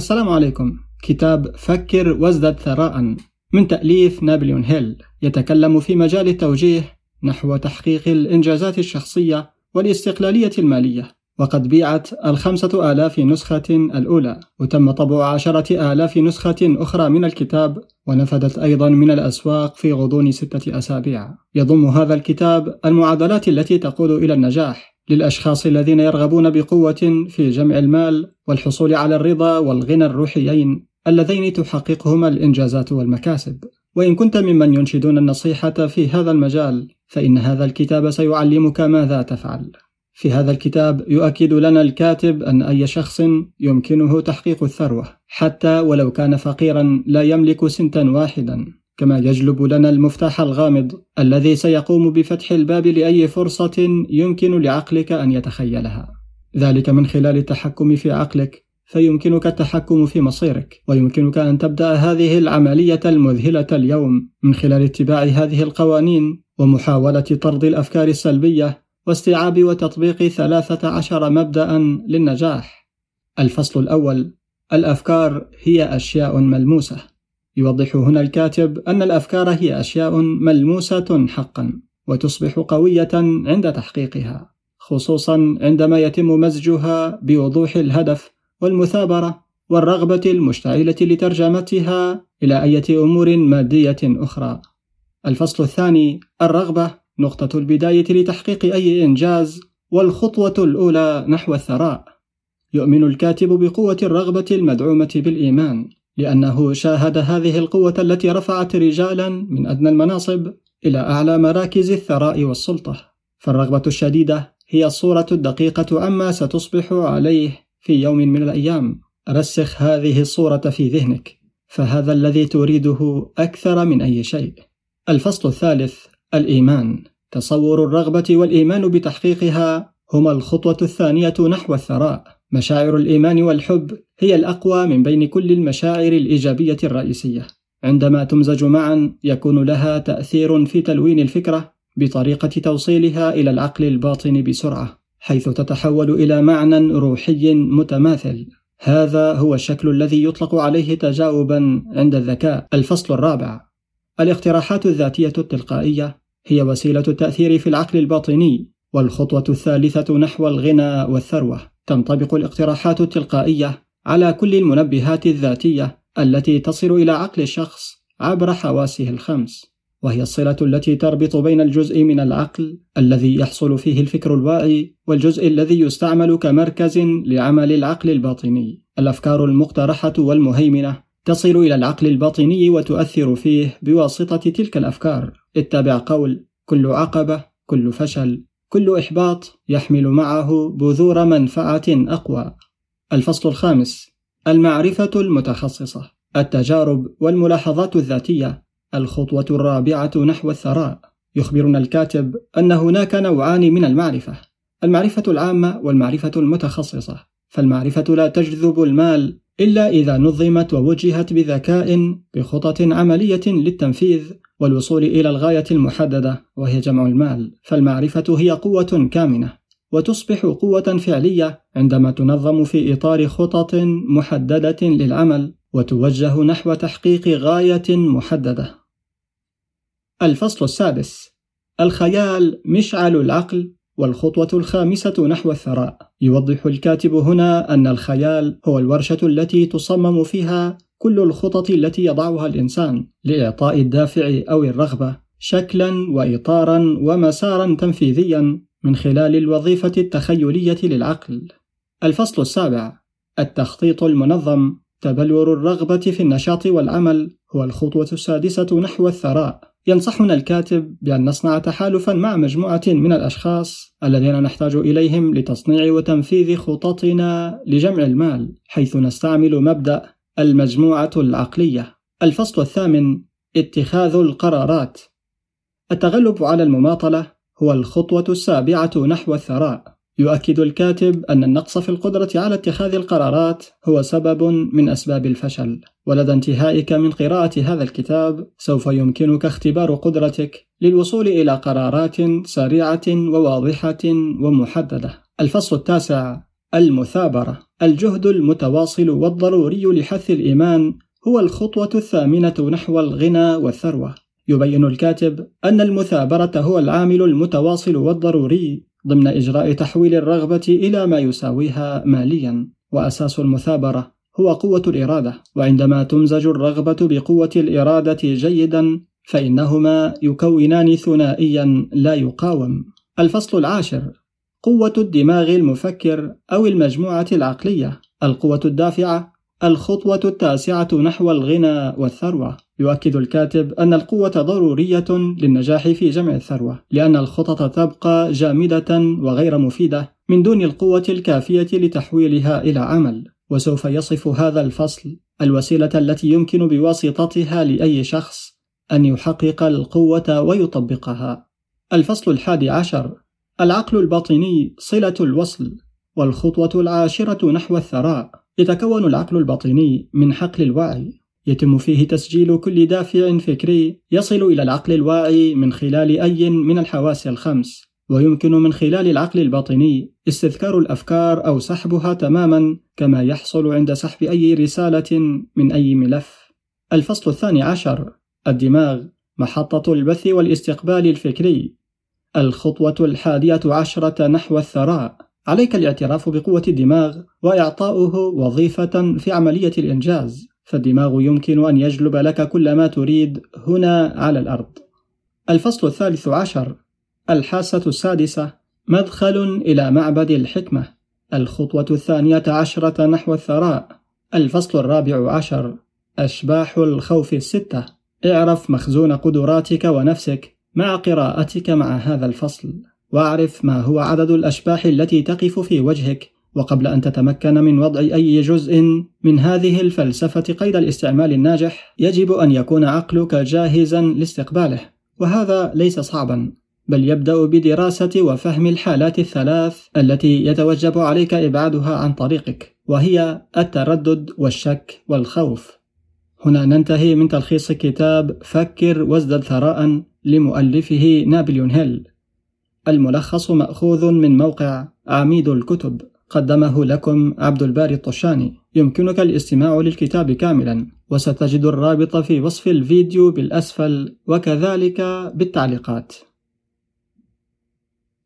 السلام عليكم. كتاب فكر وازدد ثراء. من تأليف نابليون هيل. يتكلم في مجال التوجيه نحو تحقيق الإنجازات الشخصية والاستقلالية المالية. وقد بيعت الخمسة آلاف نسخة الأولى. وتم طبع عشرة آلاف نسخة أخرى من الكتاب. ونفدت أيضا من الأسواق في غضون ستة أسابيع. يضم هذا الكتاب المعادلات التي تقود إلى النجاح. للأشخاص الذين يرغبون بقوة في جمع المال والحصول على الرضا والغنى الروحيين اللذين تحققهما الإنجازات والمكاسب. وإن كنت ممن ينشدون النصيحة في هذا المجال، فإن هذا الكتاب سيعلمك ماذا تفعل. في هذا الكتاب يؤكد لنا الكاتب أن أي شخص يمكنه تحقيق الثروة، حتى ولو كان فقيرا لا يملك سنتا واحدا، كما يجلب لنا المفتاح الغامض الذي سيقوم بفتح الباب لأي فرصة يمكن لعقلك أن يتخيلها. ذلك من خلال التحكم في عقلك فيمكنك التحكم في مصيرك ويمكنك أن تبدأ هذه العملية المذهلة اليوم من خلال اتباع هذه القوانين ومحاولة طرد الأفكار السلبية واستيعاب وتطبيق ثلاثة عشر مبدأ للنجاح الفصل الأول الأفكار هي أشياء ملموسة يوضح هنا الكاتب أن الأفكار هي أشياء ملموسة حقا وتصبح قوية عند تحقيقها خصوصا عندما يتم مزجها بوضوح الهدف والمثابرة والرغبة المشتعلة لترجمتها إلى أية أمور مادية أخرى. الفصل الثاني الرغبة نقطة البداية لتحقيق أي إنجاز والخطوة الأولى نحو الثراء. يؤمن الكاتب بقوة الرغبة المدعومة بالإيمان، لأنه شاهد هذه القوة التي رفعت رجالا من أدنى المناصب إلى أعلى مراكز الثراء والسلطة. فالرغبة الشديدة هي الصورة الدقيقة عما ستصبح عليه في يوم من الأيام. رسخ هذه الصورة في ذهنك. فهذا الذي تريده أكثر من أي شيء. الفصل الثالث الإيمان. تصور الرغبة والإيمان بتحقيقها هما الخطوة الثانية نحو الثراء. مشاعر الإيمان والحب هي الأقوى من بين كل المشاعر الإيجابية الرئيسية. عندما تمزج معا يكون لها تأثير في تلوين الفكرة بطريقة توصيلها إلى العقل الباطن بسرعة حيث تتحول إلى معنى روحي متماثل. هذا هو الشكل الذي يطلق عليه تجاوبا عند الذكاء. الفصل الرابع. الاقتراحات الذاتية التلقائية هي وسيلة التأثير في العقل الباطني والخطوة الثالثة نحو الغنى والثروة. تنطبق الاقتراحات التلقائية على كل المنبهات الذاتية التي تصل إلى عقل الشخص عبر حواسه الخمس وهي الصلة التي تربط بين الجزء من العقل الذي يحصل فيه الفكر الواعي والجزء الذي يستعمل كمركز لعمل العقل الباطني. الأفكار المقترحة والمهيمنة تصل إلى العقل الباطني وتؤثر فيه بواسطة تلك الأفكار. اتبع قول: كل عقبة، كل فشل، كل إحباط يحمل معه بذور منفعة أقوى. الفصل الخامس: المعرفة المتخصصة، التجارب والملاحظات الذاتية الخطوة الرابعة نحو الثراء يخبرنا الكاتب أن هناك نوعان من المعرفة المعرفة العامة والمعرفة المتخصصة فالمعرفة لا تجذب المال إلا إذا نظمت ووجهت بذكاء بخطط عملية للتنفيذ والوصول إلى الغاية المحددة وهي جمع المال. فالمعرفة هي قوة كامنة وتصبح قوة فعلية عندما تنظم في إطار خطط محددة للعمل وتوجه نحو تحقيق غاية محددة. الفصل السادس. الخيال مشعل العقل والخطوة الخامسة نحو الثراء. يوضح الكاتب هنا أن الخيال هو الورشة التي تصمم فيها كل الخطط التي يضعها الإنسان لإعطاء الدافع أو الرغبة شكلا وإطارا ومسارا تنفيذيا من خلال الوظيفة التخيلية للعقل. الفصل السابع. التخطيط المنظم. تبلور الرغبة في النشاط والعمل. هو الخطوة السادسة نحو الثراء. ينصحنا الكاتب بأن نصنع تحالفا مع مجموعة من الأشخاص الذين نحتاج إليهم لتصنيع وتنفيذ خططنا لجمع المال حيث نستعمل مبدأ المجموعة العقلية. الفصل الثامن اتخاذ القرارات. التغلب على المماطلة هو الخطوة السابعة نحو الثراء. يؤكد الكاتب أن النقص في القدرة على اتخاذ القرارات هو سبب من أسباب الفشل، ولدى انتهائك من قراءة هذا الكتاب سوف يمكنك اختبار قدرتك للوصول إلى قرارات سريعة وواضحة ومحددة. الفصل التاسع المثابرة. الجهد المتواصل والضروري لحث الإيمان هو الخطوة الثامنة نحو الغنى والثروة. يبين الكاتب أن المثابرة هو العامل المتواصل والضروري ضمن إجراء تحويل الرغبة إلى ما يساويها ماليا، وأساس المثابرة هو قوة الإرادة، وعندما تمزج الرغبة بقوة الإرادة جيدا فإنهما يكونان ثنائيا لا يقاوم. الفصل العاشر قوة الدماغ المفكر أو المجموعة العقلية القوة الدافعة الخطوة التاسعة نحو الغنى والثروة. يؤكد الكاتب أن القوة ضرورية للنجاح في جمع الثروة لأن الخطط تبقى جامدة وغير مفيدة من دون القوة الكافية لتحويلها إلى عمل. وسوف يصف هذا الفصل الوسيلة التي يمكن بواسطتها لأي شخص أن يحقق القوة ويطبقها. الفصل الحادي عشر العقل الباطني صلة الوصل والخطوة العاشرة نحو الثراء. يتكون العقل الباطني من حقل الوعي. يتم فيه تسجيل كل دافع فكري يصل إلى العقل الواعي من خلال أي من الحواس الخمس. ويمكن من خلال العقل الباطني استذكار الأفكار أو سحبها تماما كما يحصل عند سحب أي رسالة من أي ملف. الفصل الثاني عشر. الدماغ. محطة البث والاستقبال الفكري. الخطوة الحادية عشرة نحو الثراء. عليك الاعتراف بقوة الدماغ وإعطاؤه وظيفة في عملية الإنجاز. فالدماغ يمكن أن يجلب لك كل ما تريد هنا على الأرض. الفصل الثالث عشر. الحاسة السادسة. مدخل إلى معبد الحكمة. الخطوة الثانية عشرة نحو الثراء. الفصل الرابع عشر. أشباح الخوف الستة. اعرف مخزون قدراتك ونفسك. مع قراءتك مع هذا الفصل واعرف ما هو عدد الأشباح التي تقف في وجهك وقبل أن تتمكن من وضع أي جزء من هذه الفلسفة قيد الاستعمال الناجح يجب أن يكون عقلك جاهزا لاستقباله. وهذا ليس صعبا بل يبدأ بدراسة وفهم الحالات الثلاث التي يتوجب عليك إبعادها عن طريقك وهي التردد والشك والخوف. هنا ننتهي من تلخيص كتاب فكر وازدد ثراء لمؤلفه نابليون هيل. الملخص مأخوذ من موقع عميد الكتب. قدمه لكم عبد الباري الطشاني. يمكنك الاستماع للكتاب كاملا وستجد الرابط في وصف الفيديو بالأسفل. وكذلك بالتعليقات.